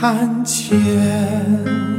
看见。